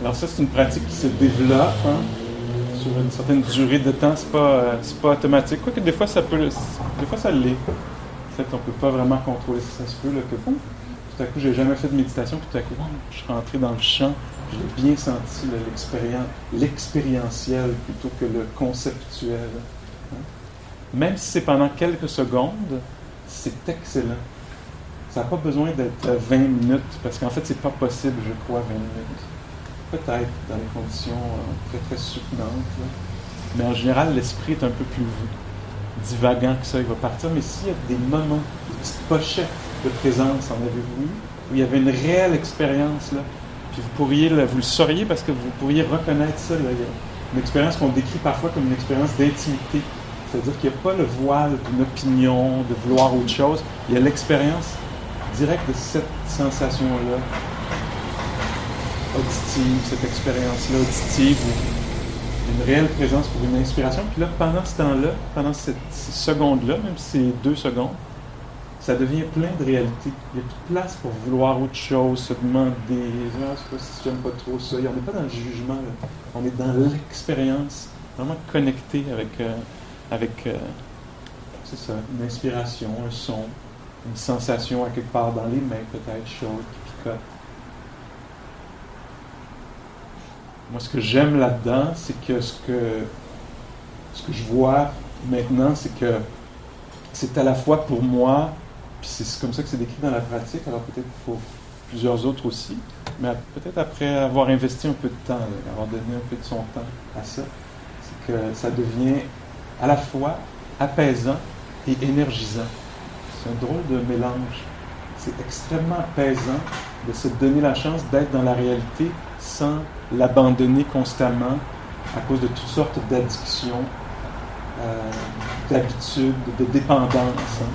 Alors ça, c'est une pratique qui se développe hein, sur une certaine durée de temps. C'est pas, euh, pas automatique. Quoique des fois, ça peut, des fois, ça l'est. En fait, on peut pas vraiment contrôler si ça se peut. Là, que, bon, tout à coup, j'ai jamais fait de méditation, tout à coup, je suis rentré dans le champ. J'ai bien senti l'expérientiel plutôt que le conceptuel. Hein. Même si c'est pendant quelques secondes, c'est excellent. Ça n'a pas besoin d'être 20 minutes, parce qu'en fait, c'est pas possible, je crois, 20 minutes peut-être dans des conditions euh, très, très soutenantes. Mais en général, l'esprit est un peu plus divagant que ça. Il va partir. Mais s'il y a des moments, des petites pochettes de présence, en avez-vous où il y avait une réelle expérience, là, puis vous pourriez, vous le sauriez parce que vous pourriez reconnaître ça. Là. Une expérience qu'on décrit parfois comme une expérience d'intimité. C'est-à-dire qu'il n'y a pas le voile d'une opinion, de vouloir autre chose. Il y a l'expérience directe de cette sensation-là auditive, cette expérience-là auditive, une réelle présence pour une inspiration. Puis là, pendant ce temps-là, pendant cette, ces secondes-là, même si c'est deux secondes, ça devient plein de réalité. Il n'y a plus de place pour vouloir autre chose, se demander ah, je sais pas si j'aime pas trop ça. On n'est pas dans le jugement, on est dans l'expérience, vraiment connecté avec, euh, avec euh, ça, une inspiration, un son, une sensation à quelque part dans les mains, peut-être chaude, qui picote. Moi, ce que j'aime là-dedans, c'est que ce, que ce que je vois maintenant, c'est que c'est à la fois pour moi, puis c'est comme ça que c'est décrit dans la pratique, alors peut-être pour plusieurs autres aussi, mais peut-être après avoir investi un peu de temps, avoir donné un peu de son temps à ça, c'est que ça devient à la fois apaisant et énergisant. C'est un drôle de mélange. C'est extrêmement apaisant de se donner la chance d'être dans la réalité sans l'abandonner constamment à cause de toutes sortes d'addictions, euh, d'habitudes, de dépendance, hein.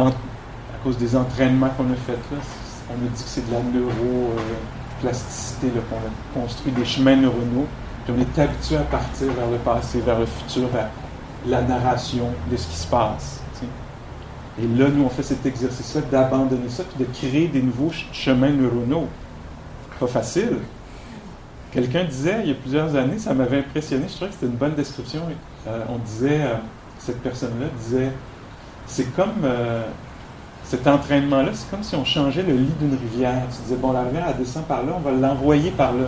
à cause des entraînements qu'on a faits. On a dit que c'est de la neuroplasticité, qu'on a construit des chemins neuronaux, puis on est habitué à partir vers le passé, vers le futur, vers la narration de ce qui se passe. Et là, nous, on fait cet exercice-là d'abandonner ça, puis de créer des nouveaux chemins neuronaux pas facile. Quelqu'un disait, il y a plusieurs années, ça m'avait impressionné, je trouvais que c'était une bonne description. Euh, on disait, euh, cette personne-là disait, c'est comme euh, cet entraînement-là, c'est comme si on changeait le lit d'une rivière. Tu disais, bon, la rivière, elle descend par là, on va l'envoyer par là.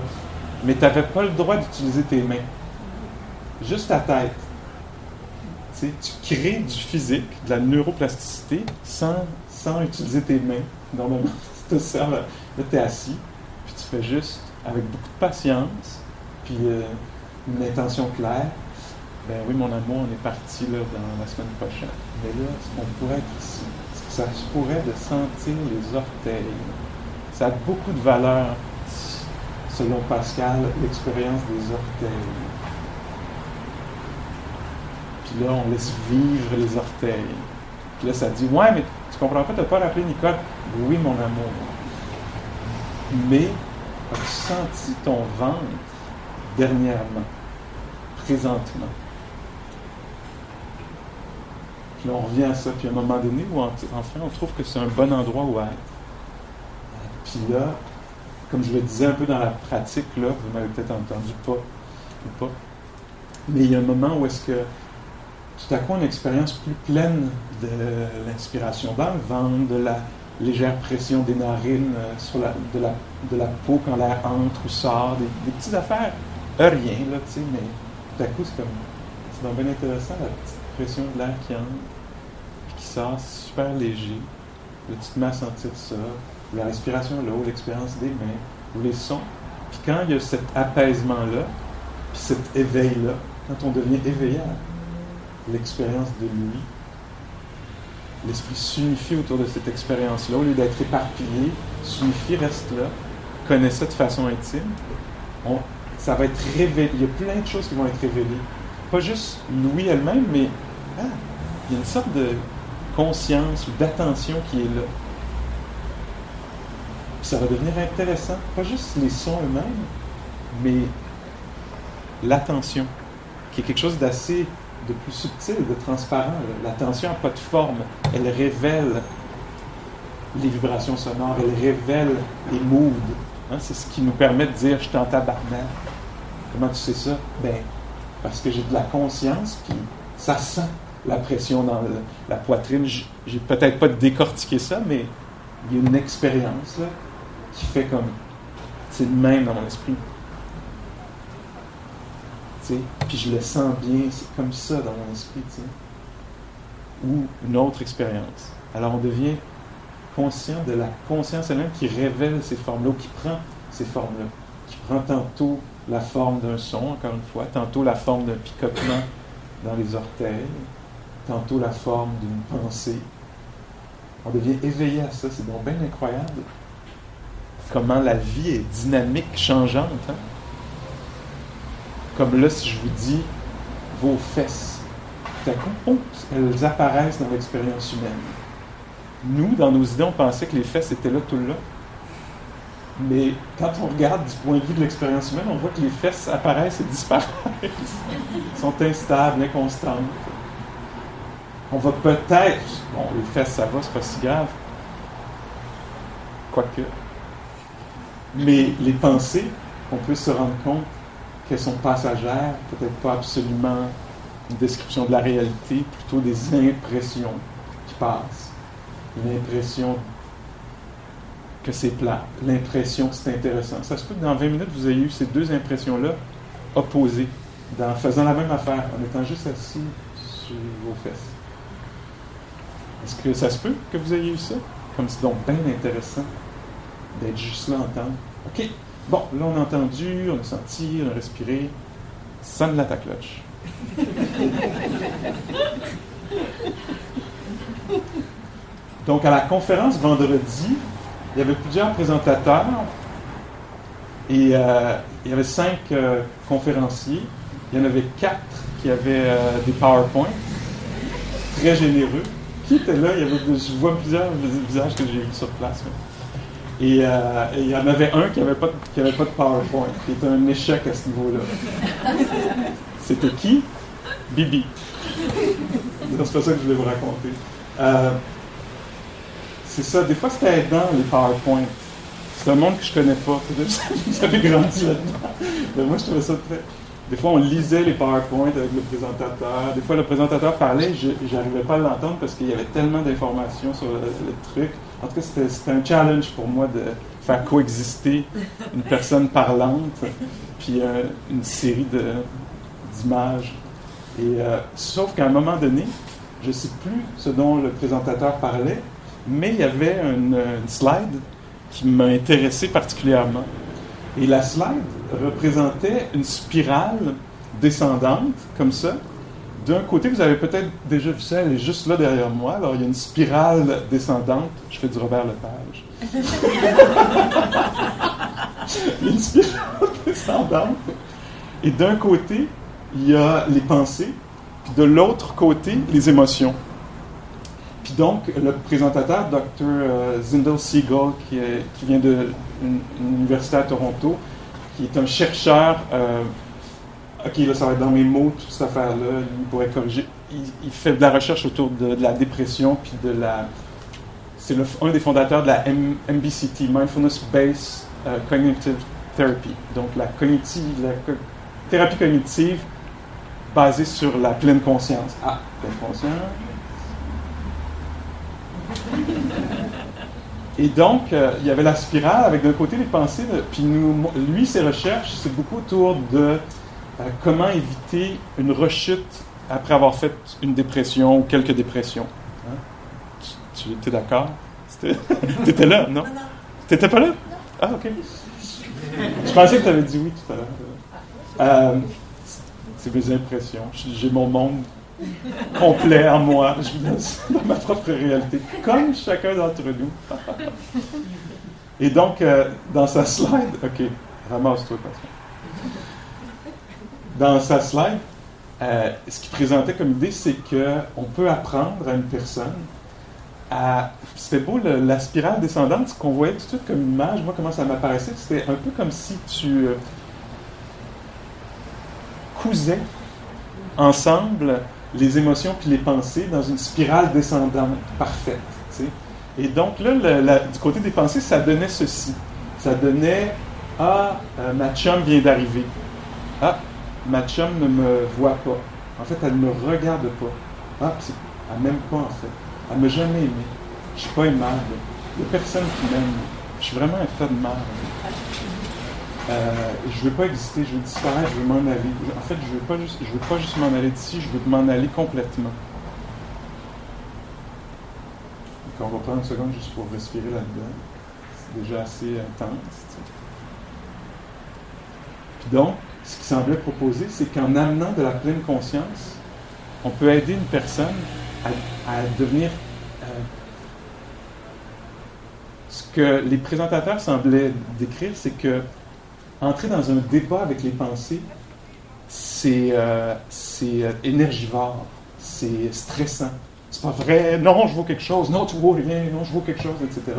Mais tu n'avais pas le droit d'utiliser tes mains. Juste ta tête. Tu, tu crées du physique, de la neuroplasticité, sans, sans utiliser tes mains. Normalement, tu te sers, là, tu es assis, fais juste avec beaucoup de patience, puis euh, une intention claire. Ben oui, mon amour, on est parti là, dans la semaine prochaine. Mais là, qu'on pourrait être ici, ça se pourrait de sentir les orteils. Ça a beaucoup de valeur, selon Pascal, l'expérience des orteils. Puis là, on laisse vivre les orteils. Puis là, ça dit Ouais, mais tu comprends pas, tu n'as pas rappelé Nicole? Oui, mon amour. Mais As-tu senti ton ventre dernièrement, présentement? Puis là, on revient à ça, puis à un moment donné, où enfin, on trouve que c'est un bon endroit où être. Puis là, comme je le disais un peu dans la pratique, là, vous m'avez peut-être entendu pas ou pas, mais il y a un moment où est-ce que tout à coup, une expérience plus pleine de l'inspiration dans le ventre, de la, légère pression des narines euh, sur la, de, la, peau quand l'air entre ou sort, des, petites affaires, rien, là, tu sais, mais tout à coup, c'est comme, c'est bien intéressant, la petite pression de l'air qui entre, puis qui sort, super léger. Te mets à sentir ça, la respiration là, ou l'expérience des mains, ou les sons. Puis quand il y a cet apaisement-là, puis cet éveil-là, quand on devient éveillé l'expérience de lui, l'esprit s'unifie autour de cette expérience-là, au lieu d'être éparpillé, s'unifie, reste là, connaît ça de façon intime. ça va être révélé. Il y a plein de choses qui vont être révélées. Pas juste Louis elle-même, mais ah, il y a une sorte de conscience ou d'attention qui est là. ça va devenir intéressant. Pas juste les sons eux-mêmes, mais l'attention, qui est quelque chose d'assez de plus subtil, de transparent. L'attention n'a pas de forme. Elle révèle les vibrations sonores, elle révèle les moods. Hein, c'est ce qui nous permet de dire je t'entends tabarnak. Comment tu sais ça? Ben, parce que j'ai de la conscience, puis ça sent la pression dans la poitrine. J'ai peut-être pas décortiqué ça, mais il y a une expérience qui fait comme. C'est le même dans mon esprit. Puis je le sens bien, c'est comme ça dans mon esprit. Ou une autre expérience. Alors on devient conscient de la conscience elle-même qui révèle ces formes-là, ou qui prend ces formes-là, qui prend tantôt la forme d'un son, encore une fois, tantôt la forme d'un picotement dans les orteils, tantôt la forme d'une pensée. On devient éveillé à ça, c'est donc bien incroyable comment la vie est dynamique, changeante. Hein? Comme là, si je vous dis vos fesses, tout à coup, elles apparaissent dans l'expérience humaine. Nous, dans nos idées, on pensait que les fesses étaient là tout le. Mais quand on regarde du point de vue de l'expérience humaine, on voit que les fesses apparaissent et disparaissent, sont instables, inconstantes. On va peut-être, bon, les fesses, ça va, c'est pas si grave, quoique. Mais les pensées, on peut se rendre compte qu'elles sont passagères, peut-être pas absolument une description de la réalité, plutôt des impressions qui passent. L'impression que c'est plat, l'impression que c'est intéressant. Ça se peut que dans 20 minutes, vous ayez eu ces deux impressions-là opposées, en faisant la même affaire, en étant juste assis sur vos fesses. Est-ce que ça se peut que vous ayez eu ça? Comme c'est donc bien intéressant d'être juste là entendre. OK, bon, là on a entendu, on a senti, on a respiré. Sonne la ta cloche. Donc à la conférence vendredi, il y avait plusieurs présentateurs et euh, il y avait cinq euh, conférenciers. Il y en avait quatre qui avaient euh, des PowerPoints très généreux. Qui était là? Il y avait, je vois plusieurs visages que j'ai vus sur place. Et, il y en avait un qui n'avait pas, pas de PowerPoint, qui était un échec à ce niveau-là. C'était qui? Bibi. C'est pas ça que je voulais vous raconter c'est ça. Des fois, c'était aidant, les PowerPoint. C'est un monde que je connais pas. Grandi là-dedans. Moi, je trouvais ça très. Des fois, on lisait les PowerPoint avec le présentateur. Des fois, le présentateur parlait, je n'arrivais pas à l'entendre parce qu'il y avait tellement d'informations sur le, truc. En tout cas, c'était un challenge pour moi de faire coexister une personne parlante puis euh, une série d'images. Euh, sauf qu'à un moment donné, je ne sais plus ce dont le présentateur parlait, mais il y avait une, slide qui m'a intéressé particulièrement. Et la slide représentait une spirale descendante, comme ça. D'un côté, vous avez peut-être déjà vu ça, elle est juste là derrière moi. Alors, il y a une spirale descendante. Je fais du Robert Lepage. une spirale descendante. Et d'un côté, il y a les pensées, puis de l'autre côté, les émotions. Puis donc, le présentateur, Dr. Euh, Zindel Siegel, qui, vient de l'université à Toronto, qui est un chercheur, euh, ok, là, ça va être dans mes mots, toute cette affaire-là, il pourrait corriger. Il, fait de la recherche autour de, la dépression, puis de la. C'est un des fondateurs de la MBCT, Mindfulness Based euh, Cognitive Therapy. Donc, la, cognitive, la thérapie cognitive basée sur la pleine conscience. Ah, pleine conscience et donc, euh, il y avait la spirale avec d'un côté les pensées, puis nous, lui, ses recherches, c'est beaucoup autour de comment éviter une rechute après avoir fait une dépression ou quelques dépressions? Hein? Tu, es d'accord? Tu étais là, non? Tu n'étais pas là? Ah, ok. Je pensais que tu avais dit oui tout à l'heure. Euh, c'est mes impressions. J'ai mon monde complet en moi. Je dans ma propre réalité, comme chacun d'entre nous. Et donc, euh, dans sa slide, OK, ramasse-toi, Dans sa slide, euh, ce qu'il présentait comme idée, c'est qu'on peut apprendre à une personne à. C'était beau, la spirale descendante, ce qu'on voyait tout de suite comme image, moi, comment ça m'apparaissait, c'était un peu comme si tu euh, cousais ensemble les émotions puis les pensées dans une spirale descendante parfaite. Et donc là, du côté des pensées, ça donnait ceci. Ça donnait Ah, euh, ma chum vient d'arriver. Ah, ma chum ne me voit pas. En fait, elle ne me regarde pas. Ah, elle m'aime pas en fait. Elle m'a jamais aimé. Je suis pas aimable. Il n'y a personne qui m'aime. Je suis vraiment un tas de mal. Euh, je ne veux pas exister, je veux disparaître, je veux m'en aller. En fait, je ne veux, pas juste, veux pas juste m'en aller d'ici, je veux m'en aller complètement. On va prendre une seconde juste pour respirer là-dedans. C'est déjà assez intense. Puis donc, ce qui semblait proposer, c'est qu'en amenant de la pleine conscience, on peut aider une personne à, devenir euh, ce que les présentateurs semblaient décrire, c'est que entrer dans un débat avec les pensées, c'est euh, euh, énergivore, c'est stressant. C'est pas vrai, non, je vois quelque chose, non, tu vois rien, non, je vois quelque chose, etc.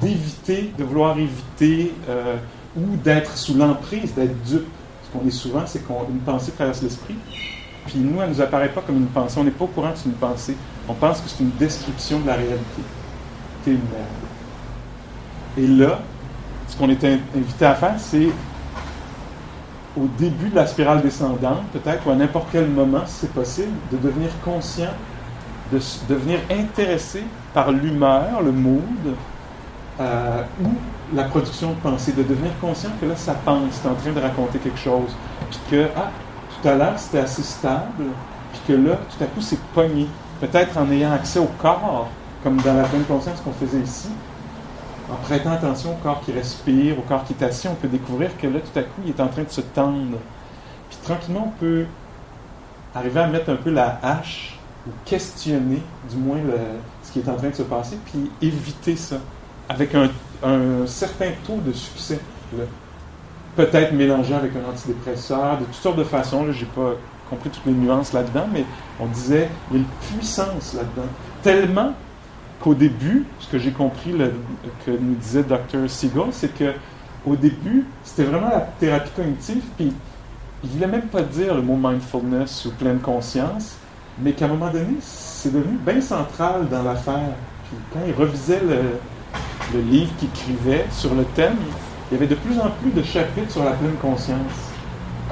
D'éviter, de vouloir éviter ou d'être sous l'emprise, d'être dupe. Ce qu'on est souvent, c'est qu'une pensée traverse l'esprit, puis nous, elle ne nous apparaît pas comme une pensée. On n'est pas au courant que c'est une pensée. On pense que c'est une description de la réalité. T'es une merde. Et là, ce qu'on est invité à faire, c'est au début de la spirale descendante, peut-être, ou à n'importe quel moment, si c'est possible, de devenir conscient, de devenir intéressé par l'humeur, le mood, euh, ou la production de pensée, de devenir conscient que là, ça pense, c'est en train de raconter quelque chose, puis que, ah, tout à l'heure, c'était assez stable, puis que là, tout à coup, c'est pogné. Peut-être en ayant accès au corps, comme dans la pleine conscience qu'on faisait ici, en prêtant attention au corps qui respire, au corps qui est assis, on peut découvrir que là, tout à coup, il est en train de se tendre. Puis tranquillement, on peut arriver à mettre un peu la hache, ou questionner, du moins, ce qui est en train de se passer, puis éviter ça, avec un, certain taux de succès. Peut-être mélangé avec un antidépresseur, de toutes sortes de façons. Je n'ai pas compris toutes les nuances là-dedans, mais on disait, il y a une puissance là-dedans. Tellement qu'au début, ce que j'ai compris que nous disait Dr. Siegel, c'est que au début, c'était vraiment la thérapie cognitive, puis il ne voulait même pas dire le mot mindfulness ou pleine conscience, mais qu'à un moment donné, c'est devenu bien central dans l'affaire. Puis quand il revisait le, le livre qu'il écrivait sur le thème, il y avait de plus en plus de chapitres sur la pleine conscience.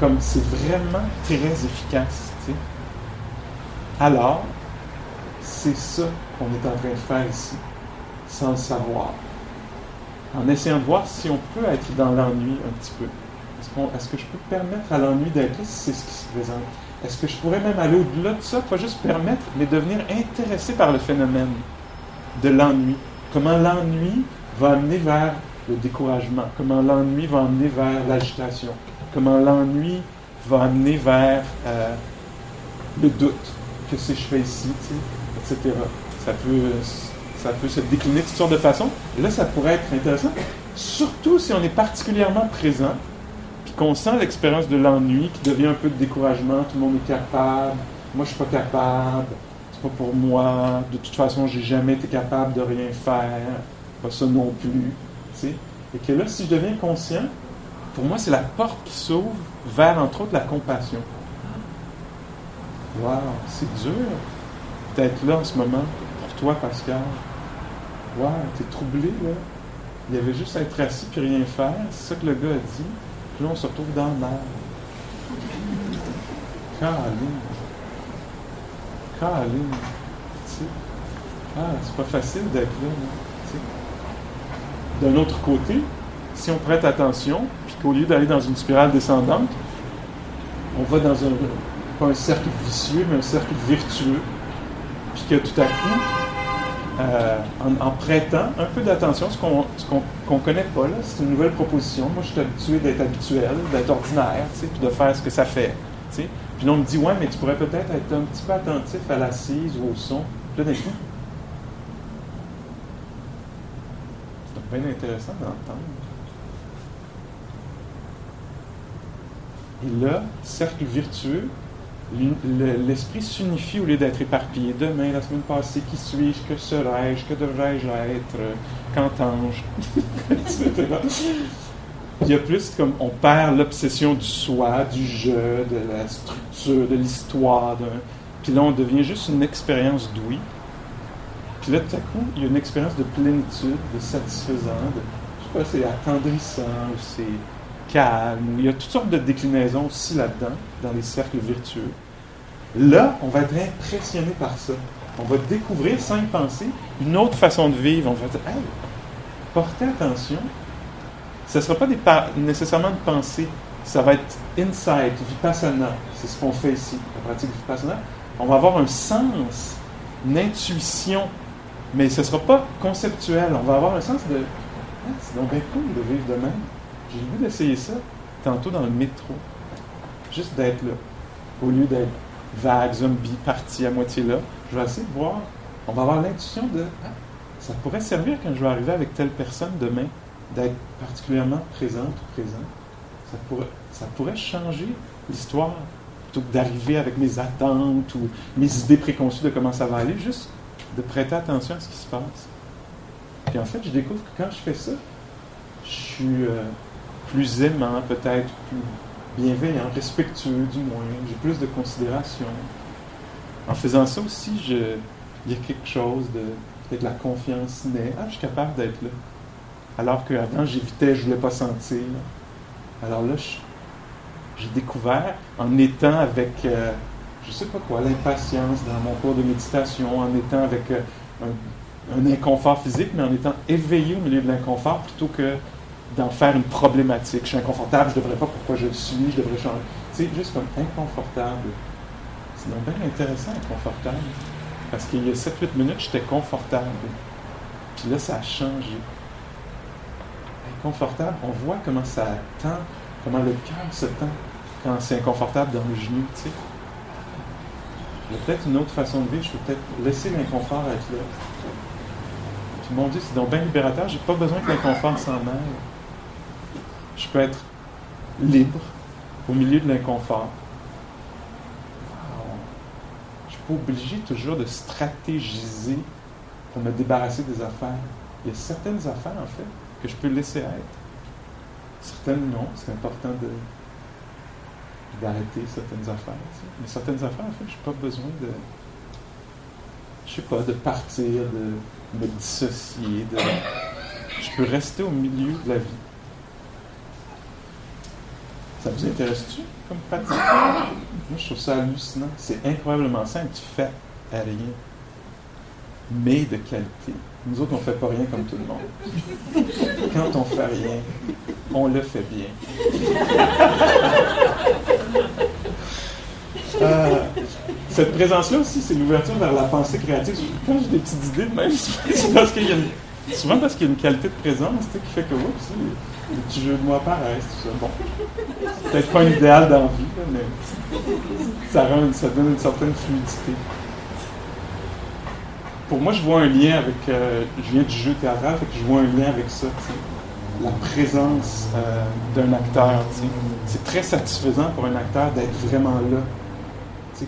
Comme c'est vraiment très efficace. Alors, c'est ça qu'on est en train de faire ici, sans le savoir. En essayant de voir si on peut être dans l'ennui un petit peu. Est-ce, que je peux permettre à l'ennui d'être là si c'est ce qui se présente? Est-ce que je pourrais même aller au-delà de ça, pas juste permettre, mais devenir intéressé par le phénomène de l'ennui? Comment l'ennui va amener vers le découragement? Comment l'ennui va amener vers l'agitation? Comment l'ennui va amener vers euh, le doute? Que je fais ici? Etc. Ça peut, se décliner de toutes sortes de façons. là, ça pourrait être intéressant, surtout si on est particulièrement présent, puis qu'on sent l'expérience de l'ennui qui devient un peu de découragement. Tout le monde est capable. Moi, je suis pas capable. Pas pour moi. De toute façon, j'ai jamais été capable de rien faire. Pas ça non plus. Et que là, si je deviens conscient, pour moi, c'est la porte qui s'ouvre vers, entre autres, la compassion. Wow, c'est dur d'être là en ce moment toi, Pascal. Ouais, t'es troublé, là. Il y avait juste à être assis puis rien faire. C'est ça que le gars a dit. Puis là, on se retrouve dans le mer. Caroline. Caroline. Tu ah, c'est pas facile d'être là, D'un autre côté, si on prête attention, puis qu'au lieu d'aller dans une spirale descendante, on va dans un, pas un cercle vicieux, mais un cercle vertueux, puis que tout à coup, euh, en, prêtant un peu d'attention, ce qu'on ne connaît pas, c'est une nouvelle proposition. Moi, je suis habitué d'être habituel, d'être ordinaire, puis de faire ce que ça fait. Puis là, on me dit, ouais, mais tu pourrais peut-être être un petit peu attentif à l'assise ou au son. Puis là, d'un coup, c'est bien intéressant d'entendre. Et là, cercle virtueux, l'esprit s'unifie au lieu d'être éparpillé. Demain, la semaine passée, qui suis-je, que serais-je, que devrais-je être, qu'entends-je, Il y a plus comme on perd l'obsession du soi, du jeu, de la structure, de l'histoire. Puis là, on devient juste une expérience d'ouïe. Puis là, tout à coup, il y a une expérience de plénitude, de satisfaisant, de, je sais pas, c'est attendrissant, ou c'est calme, il y a toutes sortes de déclinaisons aussi là-dedans, dans les cercles virtueux. Là, on va être impressionné par ça. On va découvrir, sans y penser, une autre façon de vivre. On va dire, portez attention. Ce ne sera pas nécessairement de pensée. Ça va être insight, vipassana. C'est ce qu'on fait ici, la pratique vipassana. On va avoir un sens, une intuition, mais ce ne sera pas conceptuel. On va avoir un sens de ah, c'est donc bien cool de vivre de même. J'ai le d'essayer ça tantôt dans le métro. Juste d'être là. Au lieu d'être vague, zombie, parti à moitié là, je vais essayer de voir. On va avoir l'intuition de ah, ça pourrait servir quand je vais arriver avec telle personne demain, d'être particulièrement présente ou présent. Ça pourrait, changer l'histoire plutôt que d'arriver avec mes attentes ou mes idées préconçues de comment ça va aller, juste de prêter attention à ce qui se passe. Puis en fait, je découvre que quand je fais ça, je suis euh, plus aimant, peut-être plus bienveillant, respectueux du moins, j'ai plus de considération. En faisant ça aussi, il y a quelque chose de peut-être la confiance naît. Ah, je suis capable d'être là. Alors qu'avant, j'évitais, je ne voulais pas sentir. Alors là, j'ai découvert en étant avec, euh, je ne sais pas quoi, l'impatience dans mon cours de méditation, en étant avec euh, un, inconfort physique, mais en étant éveillé au milieu de l'inconfort plutôt que d'en faire une problématique. Je suis inconfortable, je ne devrais pas pourquoi je le suis, je devrais changer. Sais, juste comme inconfortable. C'est donc bien intéressant, inconfortable. Parce qu'il y a 7-8 minutes, j'étais confortable. Puis là, ça a changé. On voit comment ça tend, comment le cœur se tend quand c'est inconfortable dans le genou, tu sais. Il y a peut-être une autre façon de vivre, je peux peut-être laisser l'inconfort être là. Puis mon Dieu, c'est donc bien libérateur, j'ai pas besoin que l'inconfort s'en aille je peux être libre au milieu de l'inconfort. Je suis pas obligé toujours de stratégiser pour me débarrasser des affaires. Il y a certaines affaires, en fait, que je peux laisser être. Certaines non, c'est important de, d'arrêter certaines affaires. Mais certaines affaires, en fait, je n'ai pas besoin de. Je pas, de partir, de me dissocier. Je peux rester au milieu de la vie. Ça vous intéresse-tu comme pratique? Moi, je trouve ça hallucinant. C'est incroyablement simple. Tu fais rien, mais de qualité. Nous autres, on ne fait pas rien comme tout le monde. Quand on fait rien, on le fait bien. Euh, cette présence-là aussi, c'est l'ouverture vers la pensée créative. Quand j'ai des petites idées même, c'est souvent parce qu'il y a une qualité de présence qui fait que oups, les petits jeux de moi apparaissent, tout ça. Bon, peut-être pas un idéal d'envie, mais ça, rend, ça donne une certaine fluidité. Pour moi, je vois un lien avec. Euh, je viens du jeu théâtral, fait que je vois un lien avec ça, la présence euh, d'un acteur. C'est très satisfaisant pour un acteur d'être vraiment là.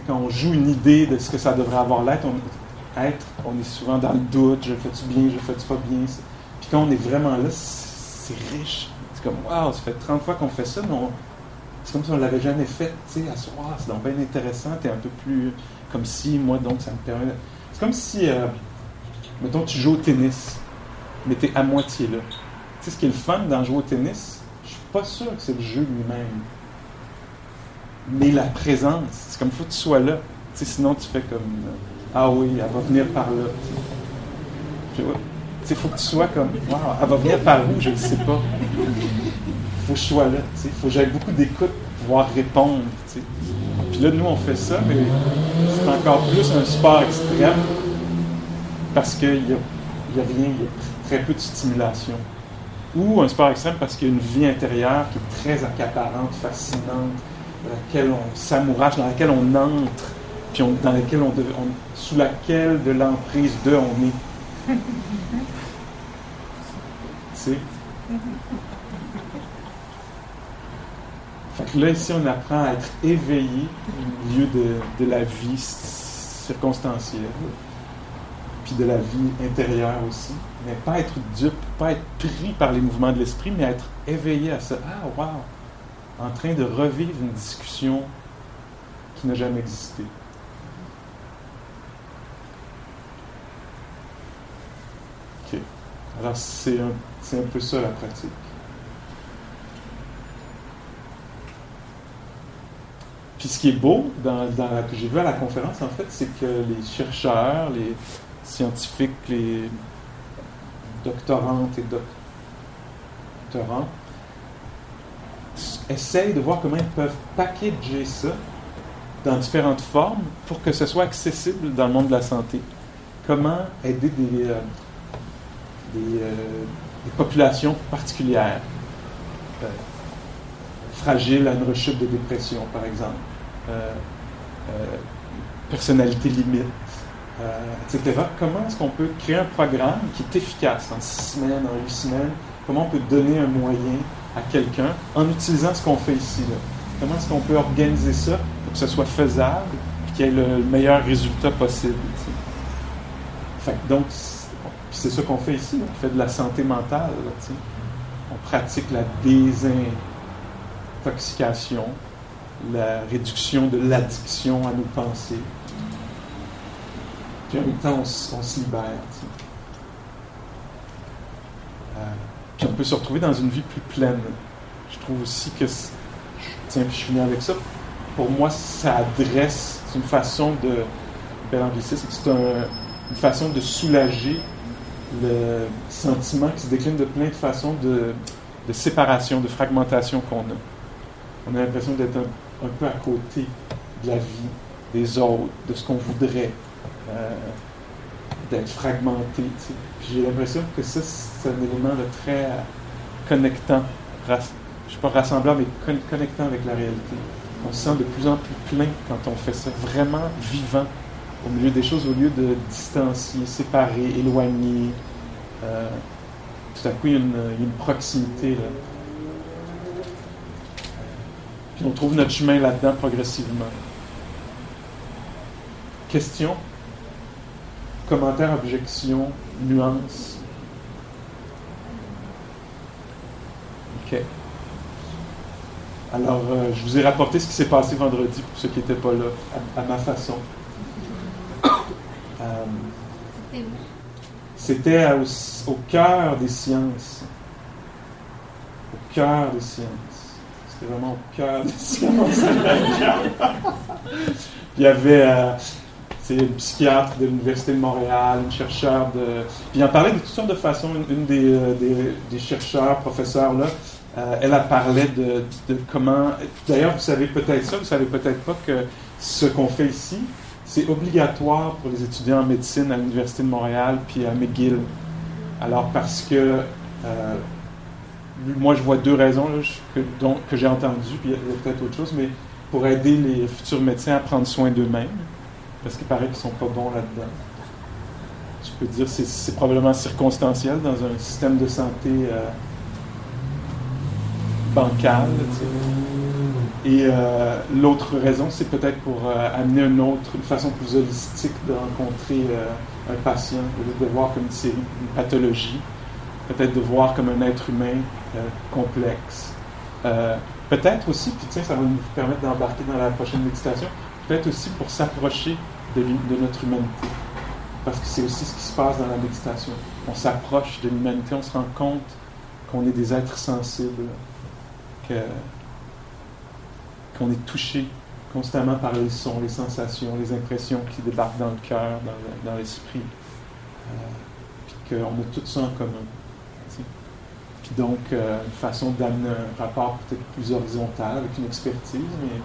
Quand on joue une idée de ce que ça devrait avoir l'air, on, être, on est souvent dans le doute, je fais-tu bien, je fais-tu pas bien. Puis quand on est vraiment là, c'est riche. C'est comme, waouh, ça fait 30 fois qu'on fait ça, mais c'est comme si on l'avait jamais fait, tu sais. C'est donc bien intéressant. Tu es un peu plus. Comme si, moi, donc, ça me permet. C'est comme si, euh, mettons, tu joues au tennis, mais tu es à moitié là. Tu sais, ce qui est le fun dans jouer au tennis, je suis pas sûr que c'est le jeu lui-même. Mais la présence, c'est comme il faut que tu sois là. Tu sais, sinon, tu fais comme. Euh, ah oui, elle va venir par là. Tu vois? Il faut que tu sois comme, wow, elle va venir par où, je ne sais pas. Faut que je sois là. Il faut que j'aie beaucoup d'écoute pour pouvoir répondre. Là, nous, on fait ça, mais c'est encore plus un sport extrême parce qu'il n'y a, a, rien, il y a très peu de stimulation. Ou un sport extrême parce qu'il y a une vie intérieure qui est très accaparante, fascinante, dans laquelle on s'amourache, dans laquelle on entre, puis dans laquelle on, on, sous laquelle de l'emprise de on est. Fait que là, ici, on apprend à être éveillé au milieu de, de la vie circonstancielle, puis de la vie intérieure aussi. Mais pas être dupe, pas être pris par les mouvements de l'esprit, mais être éveillé à ça. Ah, wow! En train de revivre une discussion qui n'a jamais existé. OK. Alors, c'est un, un peu ça la pratique. Puis ce qui est beau dans, dans que j'ai vu à la conférence, en fait, c'est que les chercheurs, les scientifiques, les doctorantes et doctorants essayent de voir comment ils peuvent packager ça dans différentes formes pour que ce soit accessible dans le monde de la santé. Comment aider des, euh, euh, populations particulières, euh, fragiles à une rechute de dépression, par exemple, personnalité limite, etc. Comment est-ce qu'on peut créer un programme qui est efficace en six semaines, en huit semaines? Comment on peut donner un moyen à quelqu'un en utilisant ce qu'on fait ici? Comment est-ce qu'on peut organiser ça pour que ce soit faisable et qu'il y ait le meilleur résultat possible? donc, c'est ça qu'on fait ici. On fait de la santé mentale. on pratique la désintoxication, la réduction de l'addiction à nos pensées. Puis en même temps, on, se libère. Euh, puis on peut se retrouver dans une vie plus pleine. Je trouve aussi que tiens, puis je finis avec ça. Pour moi, ça adresse, c'est une façon de, bel anglicisme, c'est une façon de soulager le sentiment qui se décline de plein de façons de, séparation, de fragmentation qu'on a. On a l'impression d'être un, peu à côté de la vie, des autres, de ce qu'on voudrait, euh, d'être fragmenté. J'ai l'impression que ça, c'est un élément de très connectant je ne pas rassemblant, mais connectant avec la réalité. On se sent de plus en plus plein quand on fait ça, vraiment vivant au milieu des choses, au lieu de distancier, séparer, éloigner. Euh, tout à coup, il y a une, proximité. Puis on trouve notre chemin là-dedans progressivement. Question Commentaire, objection, nuance OK. Alors, euh, je vous ai rapporté ce qui s'est passé vendredi pour ceux qui n'étaient pas là, à, ma façon. Euh, c'était au, cœur des sciences. Au cœur des sciences. C'était vraiment au cœur des sciences. Il y avait euh, une psychiatre de l'Université de Montréal, une chercheur de. Puis il en parlait de toutes sortes de façons. Une, des, des, chercheurs, professeurs là, euh, elle a parlé de, comment. D'ailleurs, vous savez peut-être ça, vous savez peut-être pas que ce qu'on fait ici, c'est obligatoire pour les étudiants en médecine à l'Université de Montréal puis à McGill. Alors, parce que. Moi, je vois deux raisons que, j'ai entendues, puis il y a peut-être autre chose, mais pour aider les futurs médecins à prendre soin d'eux-mêmes, parce qu'il paraît qu'ils sont pas bons là-dedans. Je peux dire que c'est probablement circonstanciel dans un système de santé euh, bancale. Et euh, l'autre raison, c'est peut-être pour euh, amener une autre, une façon plus holistique de rencontrer un patient, de le voir comme une une pathologie, peut-être de voir comme un être humain complexe. peut-être aussi, puis tiens, ça va nous permettre d'embarquer dans la prochaine méditation, peut-être aussi pour s'approcher de, de notre humanité. Parce que c'est aussi ce qui se passe dans la méditation. On s'approche de l'humanité, on se rend compte qu'on est des êtres sensibles, qu'on est touché constamment par les sons, les sensations, les impressions qui débarquent dans le cœur, dans, l'esprit. Euh, puis qu'on a tout ça en commun. Puis donc, euh, une façon d'amener un rapport peut-être plus horizontal, avec une expertise, mais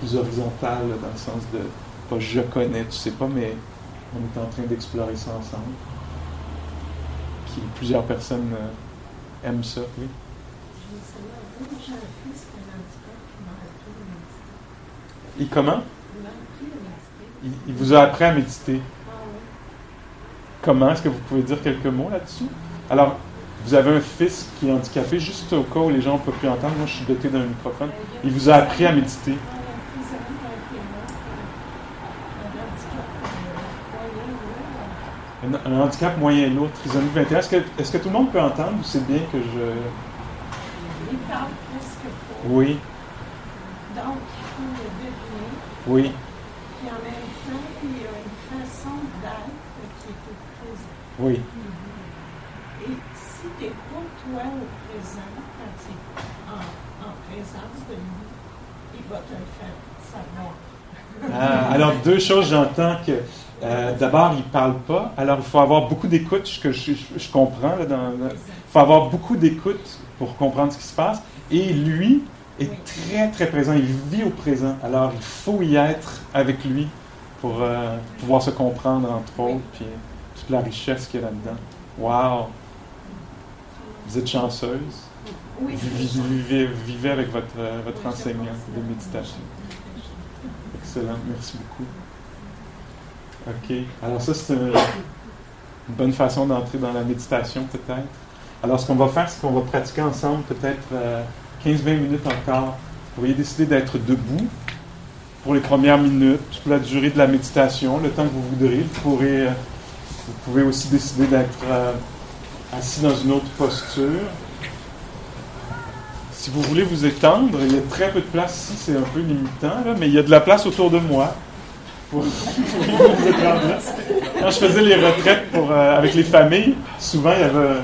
plus horizontal dans le sens de, pas je connais, tu sais pas, mais on est en train d'explorer ça ensemble. Puis plusieurs personnes euh, aiment ça, oui. Il comment? Il, vous a appris à méditer. Comment? Est-ce que vous pouvez dire quelques mots là-dessus? Alors, vous avez un fils qui est handicapé, juste au cas où les gens ne peuvent plus entendre. Moi, je suis doté d'un microphone. Il vous a appris à méditer. Un, handicap moyen lourd, trisomie 21. Est-ce que, est que tout le monde peut entendre ou c'est bien que je. Oui. Donc, il faut le deviner. Oui. Puis en même temps, il y a une façon d'être qui est présent. Oui. Toi au présent, quand tu es en, en présence de lui, il va te le faire savoir. Ah, alors, deux choses, j'entends que euh, d'abord, il ne parle pas. Alors, il faut avoir beaucoup d'écoute, ce que je, je- je comprends. il faut avoir beaucoup d'écoute pour comprendre ce qui se passe. Et lui est Oui. très, très présent. Il vit au présent. Alors, il faut y être avec lui pour euh, pouvoir se comprendre, entre autres, puis toute la richesse qu'il y a là-dedans. Wow! Vous êtes chanceuse? Oui, Vivez, avec votre, euh, votre Oui, je enseignant de méditation. Excellent, merci beaucoup. OK. Alors ça, c'est une, une bonne façon d'entrer dans la méditation, peut-être. Alors, ce qu'on va faire, c'est qu'on va pratiquer ensemble peut-être euh, 15-20 minutes encore. Vous pourriez décider d'être debout pour les premières minutes, toute la durée de la méditation, le temps que vous voudrez. Vous, pourrez, euh, vous pouvez aussi décider d'être euh, assis dans une autre posture. Si vous voulez vous étendre, il y a très peu de place ici, c'est un peu limitant, là, mais il y a de la place autour de moi pour, vous étendre. Quand je faisais les retraites pour, euh, avec les familles, souvent il y avait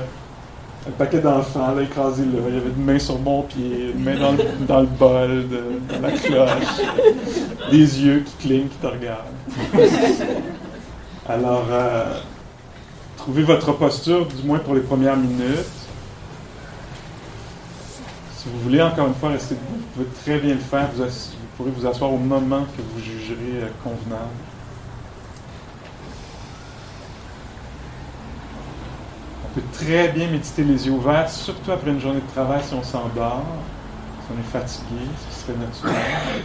un paquet d'enfants écrasés là. Il y avait une main sur mon pied, une main dans le, dans le bol, de, dans la cloche, des yeux qui clignent, qui te regardent. Alors, euh, trouvez votre posture, du moins pour les premières minutes. Si vous voulez encore une fois rester debout, vous pouvez très bien le faire. Vous, pourrez vous asseoir au moment que vous jugerez euh, convenable. On peut très bien méditer les yeux ouverts, surtout après une journée de travail si on s'endort, si on est fatigué, ce qui serait naturel.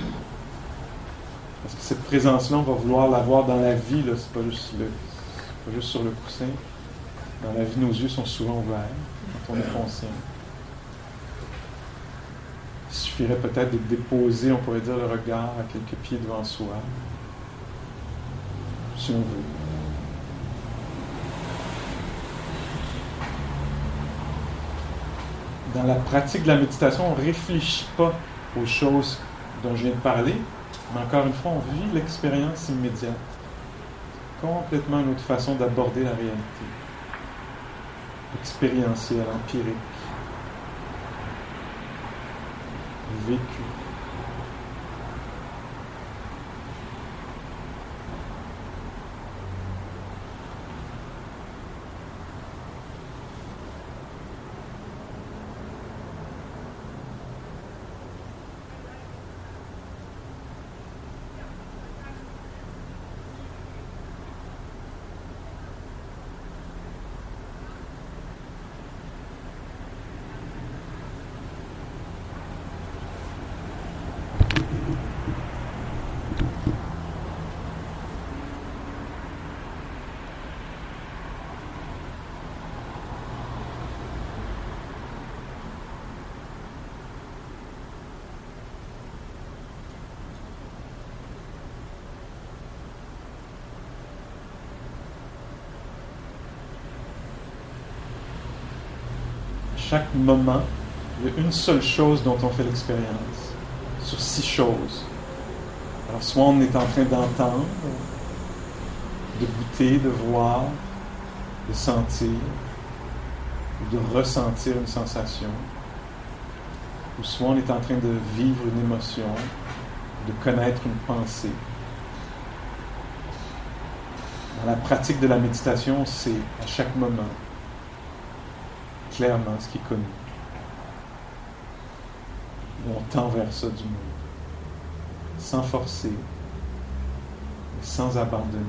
Parce que cette présence-là, on va vouloir l'avoir dans la vie, là. c'est pas juste le- juste sur le coussin. Dans la vie, nos yeux sont souvent ouverts quand on est conscient. Il suffirait peut-être de déposer, on pourrait dire, le regard à quelques pieds devant soi, si on veut. Dans la pratique de la méditation, on ne réfléchit pas aux choses dont je viens de parler, mais encore une fois, on vit l'expérience immédiate. Complètement une autre façon d'aborder la réalité. Expérientielle, empirique. Vécu. Chaque moment, il y a une seule chose dont on fait l'expérience, sur six choses. Alors, soit on est en train d'entendre, de goûter, de voir, de sentir, ou de ressentir une sensation, ou soit on est en train de vivre une émotion, de connaître une pensée. Dans la pratique de la méditation, c'est à chaque moment clairement ce qui est connu. On tend vers ça du monde, sans forcer, sans abandonner.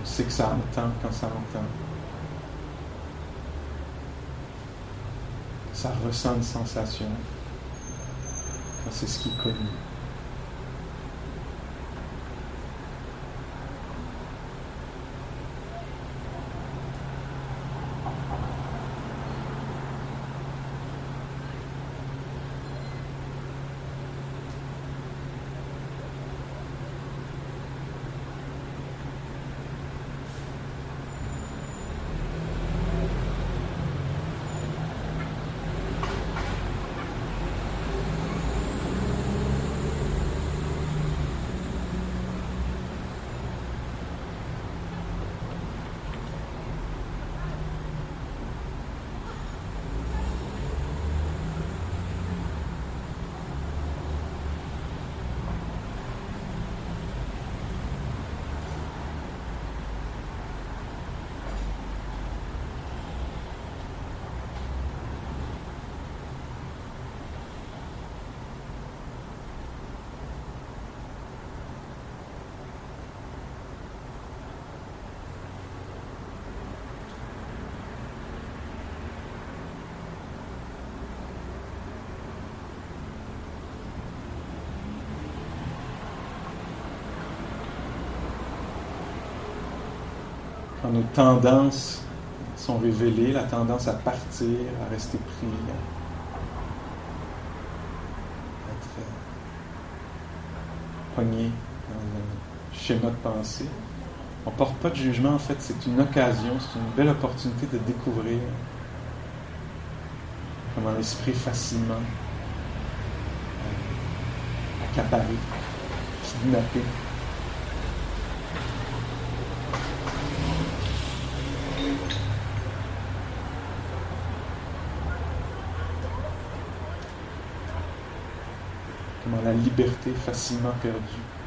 On sait que ça entend quand ça entend. Ça ressent une sensation quand c'est ce qui est connu. Nos tendances sont révélées, la tendance à partir, à rester pris, à être euh, poigné dans un schéma de pensée. On ne porte pas de jugement, en fait, c'est une occasion, c'est une belle opportunité de découvrir comment l'esprit facilement euh, accaparé, kidnappé. Liberté facilement perdue.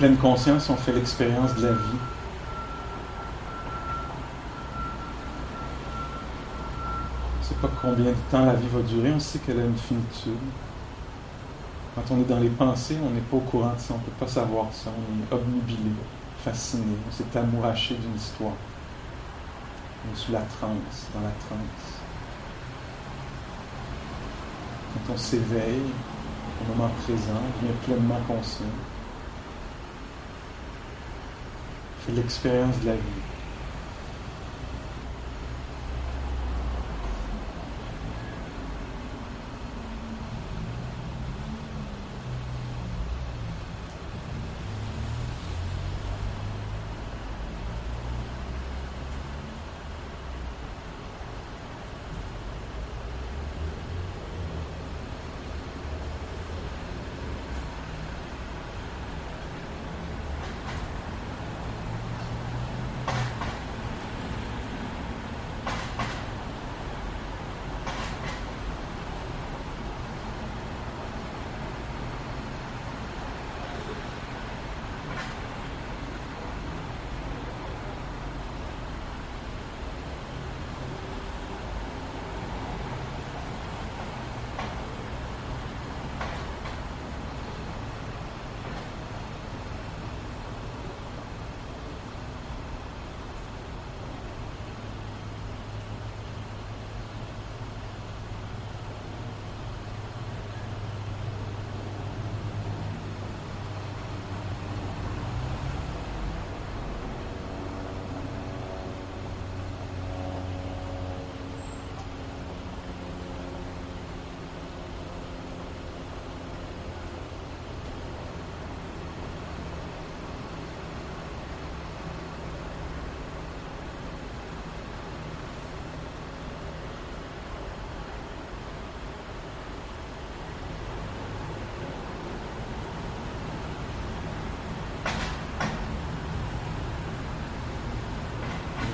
Pleine conscience, on fait l'expérience de la vie. On ne sait pas combien de temps la vie va durer, on sait qu'elle a une finitude. Quand on est dans les pensées, on n'est pas au courant de ça, on ne peut pas savoir ça, on est obnubilé, fasciné, on s'est amouraché d'une histoire. On est sous la transe, dans la transe. Quand on s'éveille, au moment présent, on devient pleinement conscient. Fait l'expérience de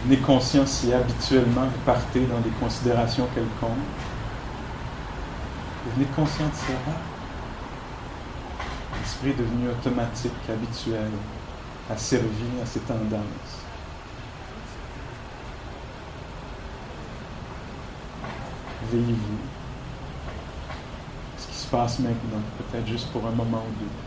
devenez conscient si habituellement vous partez dans des considérations quelconques. Devenez conscient de ça. L'esprit est devenu automatique, habituel, asservi à ses tendances. Veillez-vous. Ce qui se passe maintenant, peut-être juste pour un moment ou deux.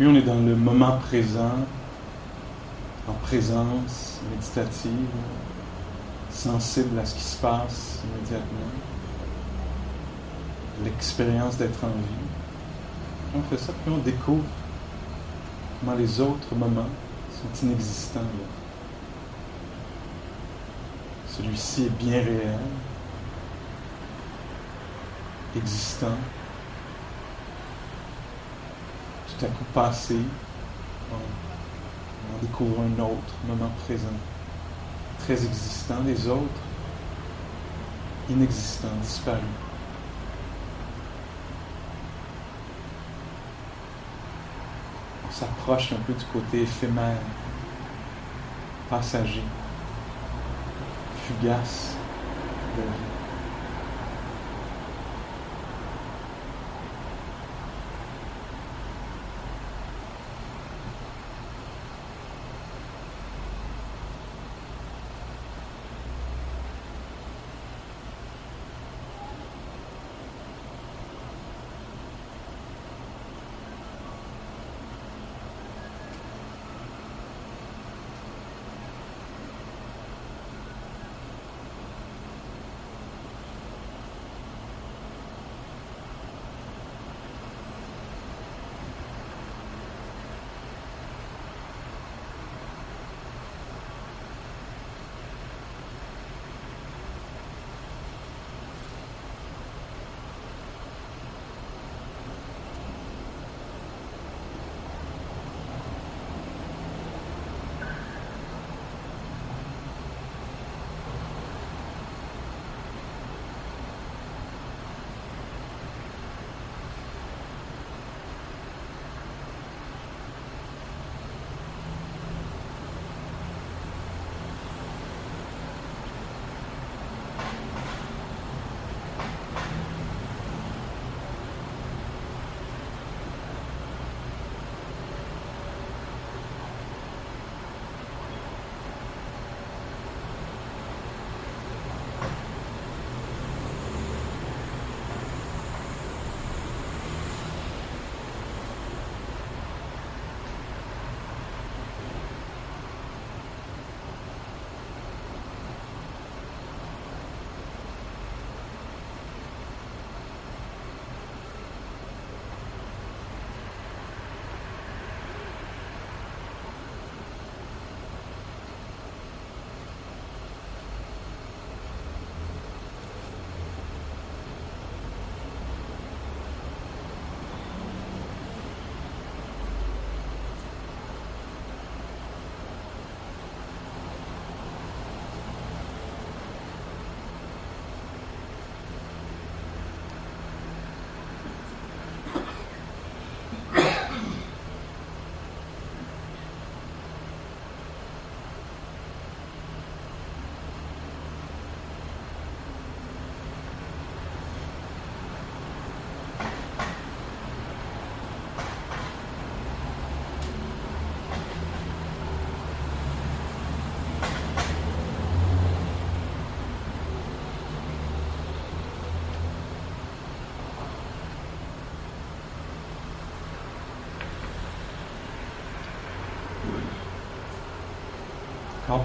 Plus on est dans le moment présent, en présence méditative, sensible à ce qui se passe immédiatement, l'expérience d'être en vie. On fait ça, puis on découvre comment les autres moments sont inexistants. Celui-ci est bien réel, existant, à coup passé, on, on découvre un autre moment présent, très existant, les autres inexistants, disparus. On s'approche un peu du côté éphémère, passager, fugace de la vie.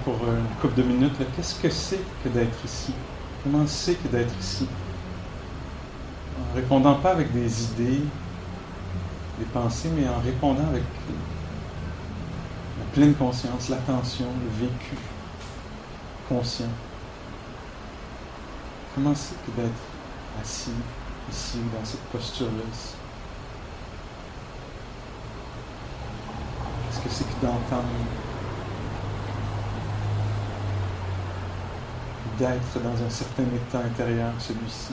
Pour une couple de minutes, qu'est-ce que c'est que d'être ici? Comment c'est que d'être ici? En répondant pas avec des idées, des pensées, mais en répondant avec la pleine conscience, l'attention, le vécu conscient. Comment c'est que d'être assis ici, dans cette posture-là? Qu'est-ce que c'est que d'entendre d'être dans un certain état intérieur, celui-ci.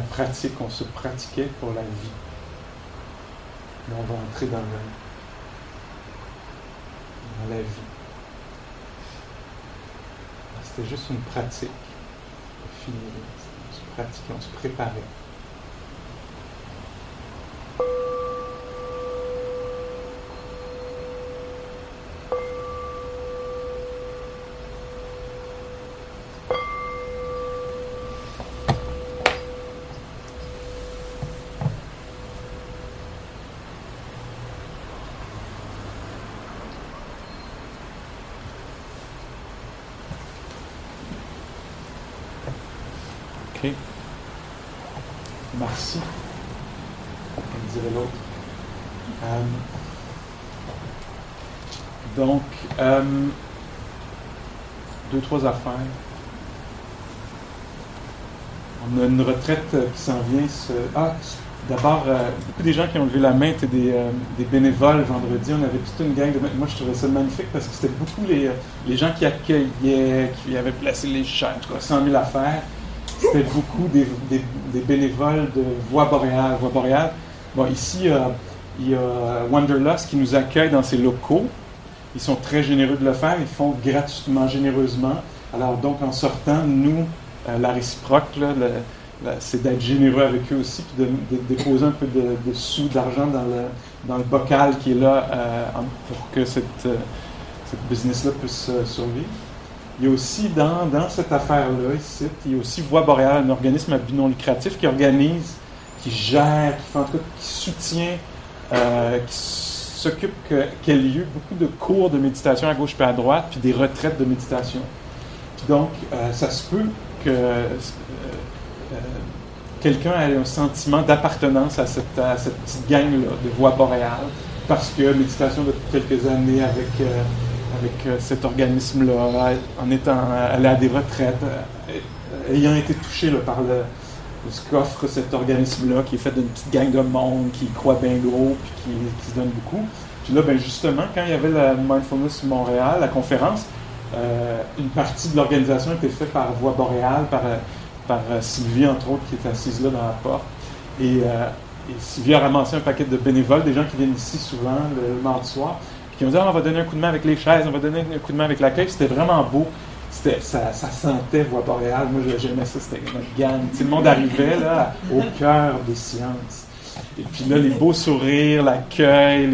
Pratique, on se pratiquait pour la vie. Mais on va entrer dans, le, dans la vie. C'était juste une pratique. Finir. On se pratiquait, on se préparait. OK. Merci. Comme dirait l'autre. Euh, donc, euh, deux, trois affaires. On a une retraite qui s'en vient. Ah, d'abord, euh, beaucoup des gens qui ont levé la main étaient des, euh, des, bénévoles vendredi. On avait toute une gang de. Moi, je trouvais ça magnifique parce que c'était beaucoup les, gens qui accueillaient, qui avaient placé les chaînes, en tout cas, 100 000 affaires c'était beaucoup des, bénévoles de Voix boréale. Voix boréale. Bon, ici, euh, il y a Wanderlust qui nous accueille dans ses locaux. Ils sont très généreux de le faire. Ils font gratuitement, généreusement. Alors, donc, en sortant, nous, euh, la réciproque, c'est d'être généreux avec eux aussi, puis de, déposer un peu de, de sous, d'argent dans le, bocal qui est là euh, pour que cette, cette business-là puisse survivre. Il y a aussi dans, cette affaire-là, il y a aussi Voix boréale, un organisme à but non lucratif qui organise, qui gère, qui fait en tout cas, qui soutient, euh, qui s'occupe qu'il y ait beaucoup de cours de méditation à gauche et à droite, puis des retraites de méditation. Donc, euh, ça se peut que euh, quelqu'un ait un sentiment d'appartenance à cette, à cette petite gang-là de Voix boréale, parce que méditation depuis quelques années avec avec euh, cet organisme-là, en étant allé à des retraites, euh, ayant été touché par le, ce qu'offre cet organisme-là, qui est fait d'une petite gang de monde, qui croit bien gros, puis qui, se donne beaucoup. Puis là, ben justement, quand il y avait la Mindfulness Montréal, la conférence, euh, une partie de l'organisation était faite par Voix Boréale, par, par Sylvie, entre autres, qui est assise là dans la porte. Et, Sylvie a ramassé un paquet de bénévoles, des gens qui viennent ici souvent le, mardi soir, qui ont dit ah, on va donner un coup de main avec les chaises, on va donner un coup de main avec l'accueil. C'était vraiment beau. Ça, ça sentait Voix boréale. Moi, j'aimais ça. C'était notre gang. Tout le monde arrivait là, au cœur des sciences. Et puis là, les beaux sourires, l'accueil,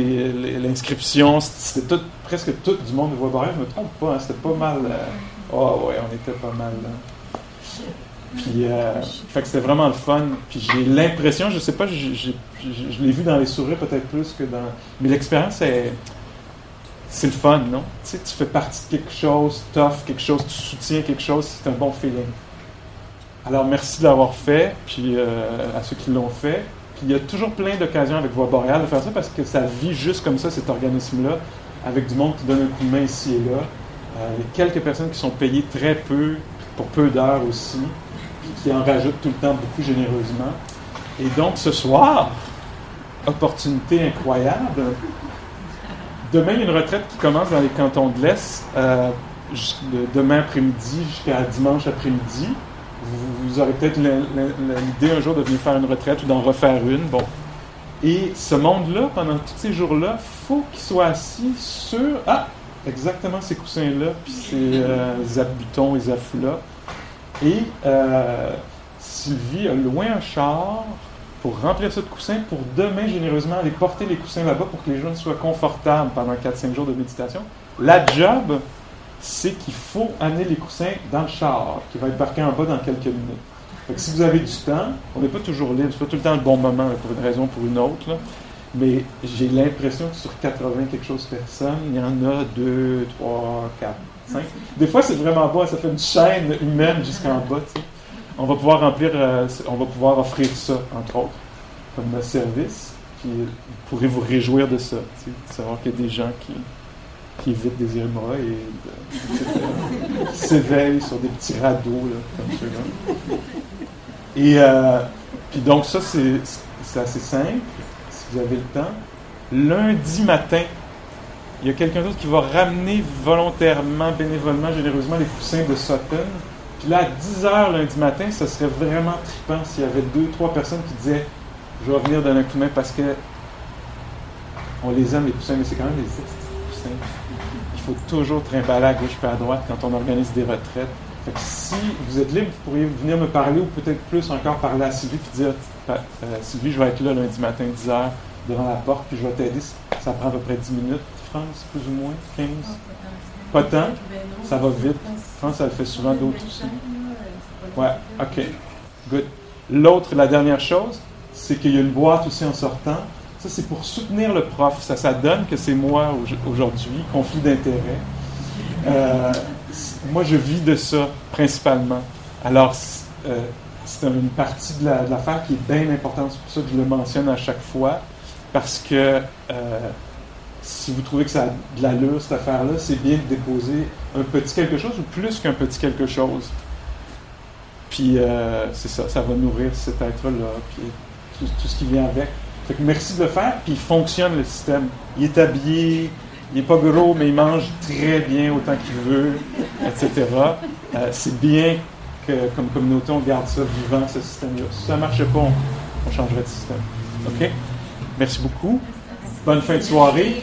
l'inscription, c'était tout, presque tout du monde de Voix boréale. Je me trompe pas, hein, c'était pas mal. Euh, oh, ouais, on était pas mal là. Puis, euh, fait que c'était vraiment le fun. Puis j'ai l'impression, je sais pas, je l'ai vu dans les sourires peut-être plus que dans. Mais l'expérience est c'est le fun, non? Tu sais, tu fais partie de quelque chose, offres quelque chose, tu soutiens quelque chose, c'est un bon feeling. Alors, merci de l'avoir fait, puis euh, à ceux qui l'ont fait. Puis il y a toujours plein d'occasions avec Voix Boréale de faire ça parce que ça vit juste comme ça, cet organisme-là, avec du monde qui donne un coup de main ici et là. Il y a quelques personnes qui sont payées très peu, pour peu d'heures aussi, puis qui en rajoutent tout le temps beaucoup généreusement. Et donc, ce soir, opportunité incroyable, Demain, il y a une retraite qui commence dans les cantons de l'Est, euh, demain après-midi jusqu'à dimanche après-midi. Vous, aurez peut-être l'idée un jour de venir faire une retraite ou d'en refaire une. Bon. Et ce monde-là, pendant tous ces jours-là, faut qu'il soit assis sur. Ah! Exactement ces coussins-là, puis ces euh, zabutons et zafous-là. Et euh, Sylvie a loin un char pour remplir ça de coussins, pour demain, généreusement, aller porter les coussins là-bas pour que les jeunes soient confortables pendant 4-5 jours de méditation. La job, c'est qu'il faut amener les coussins dans le char, qui va être parqué en bas dans quelques minutes. Fait si vous avez du temps, on n'est pas toujours libre, c'est pas tout le temps le bon moment pour une raison ou pour une autre, mais j'ai l'impression que sur 80 quelque chose personnes, il y en a 2, 3, 4, 5. Des fois, c'est vraiment bas, ça fait une chaîne humaine jusqu'en bas, tu sais on va pouvoir remplir, euh, on va pouvoir offrir ça, entre autres, comme service. Puis vous pourrez vous réjouir de ça, de savoir qu'il y a des gens qui, qui évitent des émoi et qui s'éveillent sur des petits radeaux comme ceux-là. Et euh, puis donc ça, c'est assez simple, si vous avez le temps. Lundi matin, il y a quelqu'un d'autre qui va ramener volontairement, bénévolement, généreusement les coussins de Sutton Puis là, à 10 heures lundi matin, ce serait vraiment trippant s'il y avait deux, trois personnes qui disaient Je vais revenir donner un coup de main parce que on les aime, les poussins, mais c'est quand même des poussins. Il faut toujours trimballer à gauche et à droite quand on organise des retraites. Fait que si vous êtes libre, vous pourriez venir me parler ou peut-être plus encore parler à Sylvie et dire euh, Sylvie, je vais être là lundi matin, 10 h devant la porte, puis je vais t'aider. Ça prend à peu près 10 minutes, France, plus ou moins, 15. Pas tant. Ça va vite. France, elle fait souvent d'autres aussi. Ouais, OK. Good. L'autre, la dernière chose, c'est qu'il y a une boîte aussi en sortant. Ça, c'est pour soutenir le prof. Ça, ça donne que c'est moi aujourd'hui, conflit d'intérêt. Euh, moi, je vis de ça principalement. Alors, euh, c'est une partie de l'affaire qui est bien importante. C'est pour ça que je le mentionne à chaque fois. Parce que euh, si vous trouvez que ça a de l'allure, cette affaire-là, c'est bien de déposer un petit quelque chose ou plus qu'un petit quelque chose. Puis euh, c'est ça, ça va nourrir cet être-là, puis tout, ce qui vient avec. Fait que merci de le faire, puis il fonctionne le système. Il est habillé, il n'est pas gros, mais il mange très bien autant qu'il veut, etc. Euh, c'est bien que, comme communauté, on garde ça vivant, ce système-là. Si ça ne marchait pas, on, changerait de système. OK? Merci beaucoup. Bonne fin de soirée.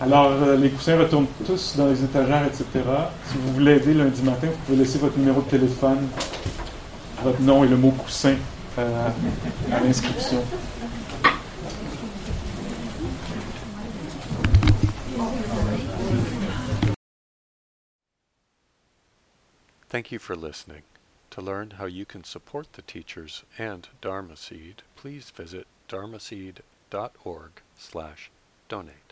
Alors, euh, les coussins retournent tous dans les étagères, etc. Si vous voulez aider lundi matin, vous pouvez laisser votre numéro de téléphone, votre nom et le mot coussin euh, à l'inscription. Thank you for listening. To learn how you can support the teachers and Dharma Seed, please visit dharmaseed.org slash donate.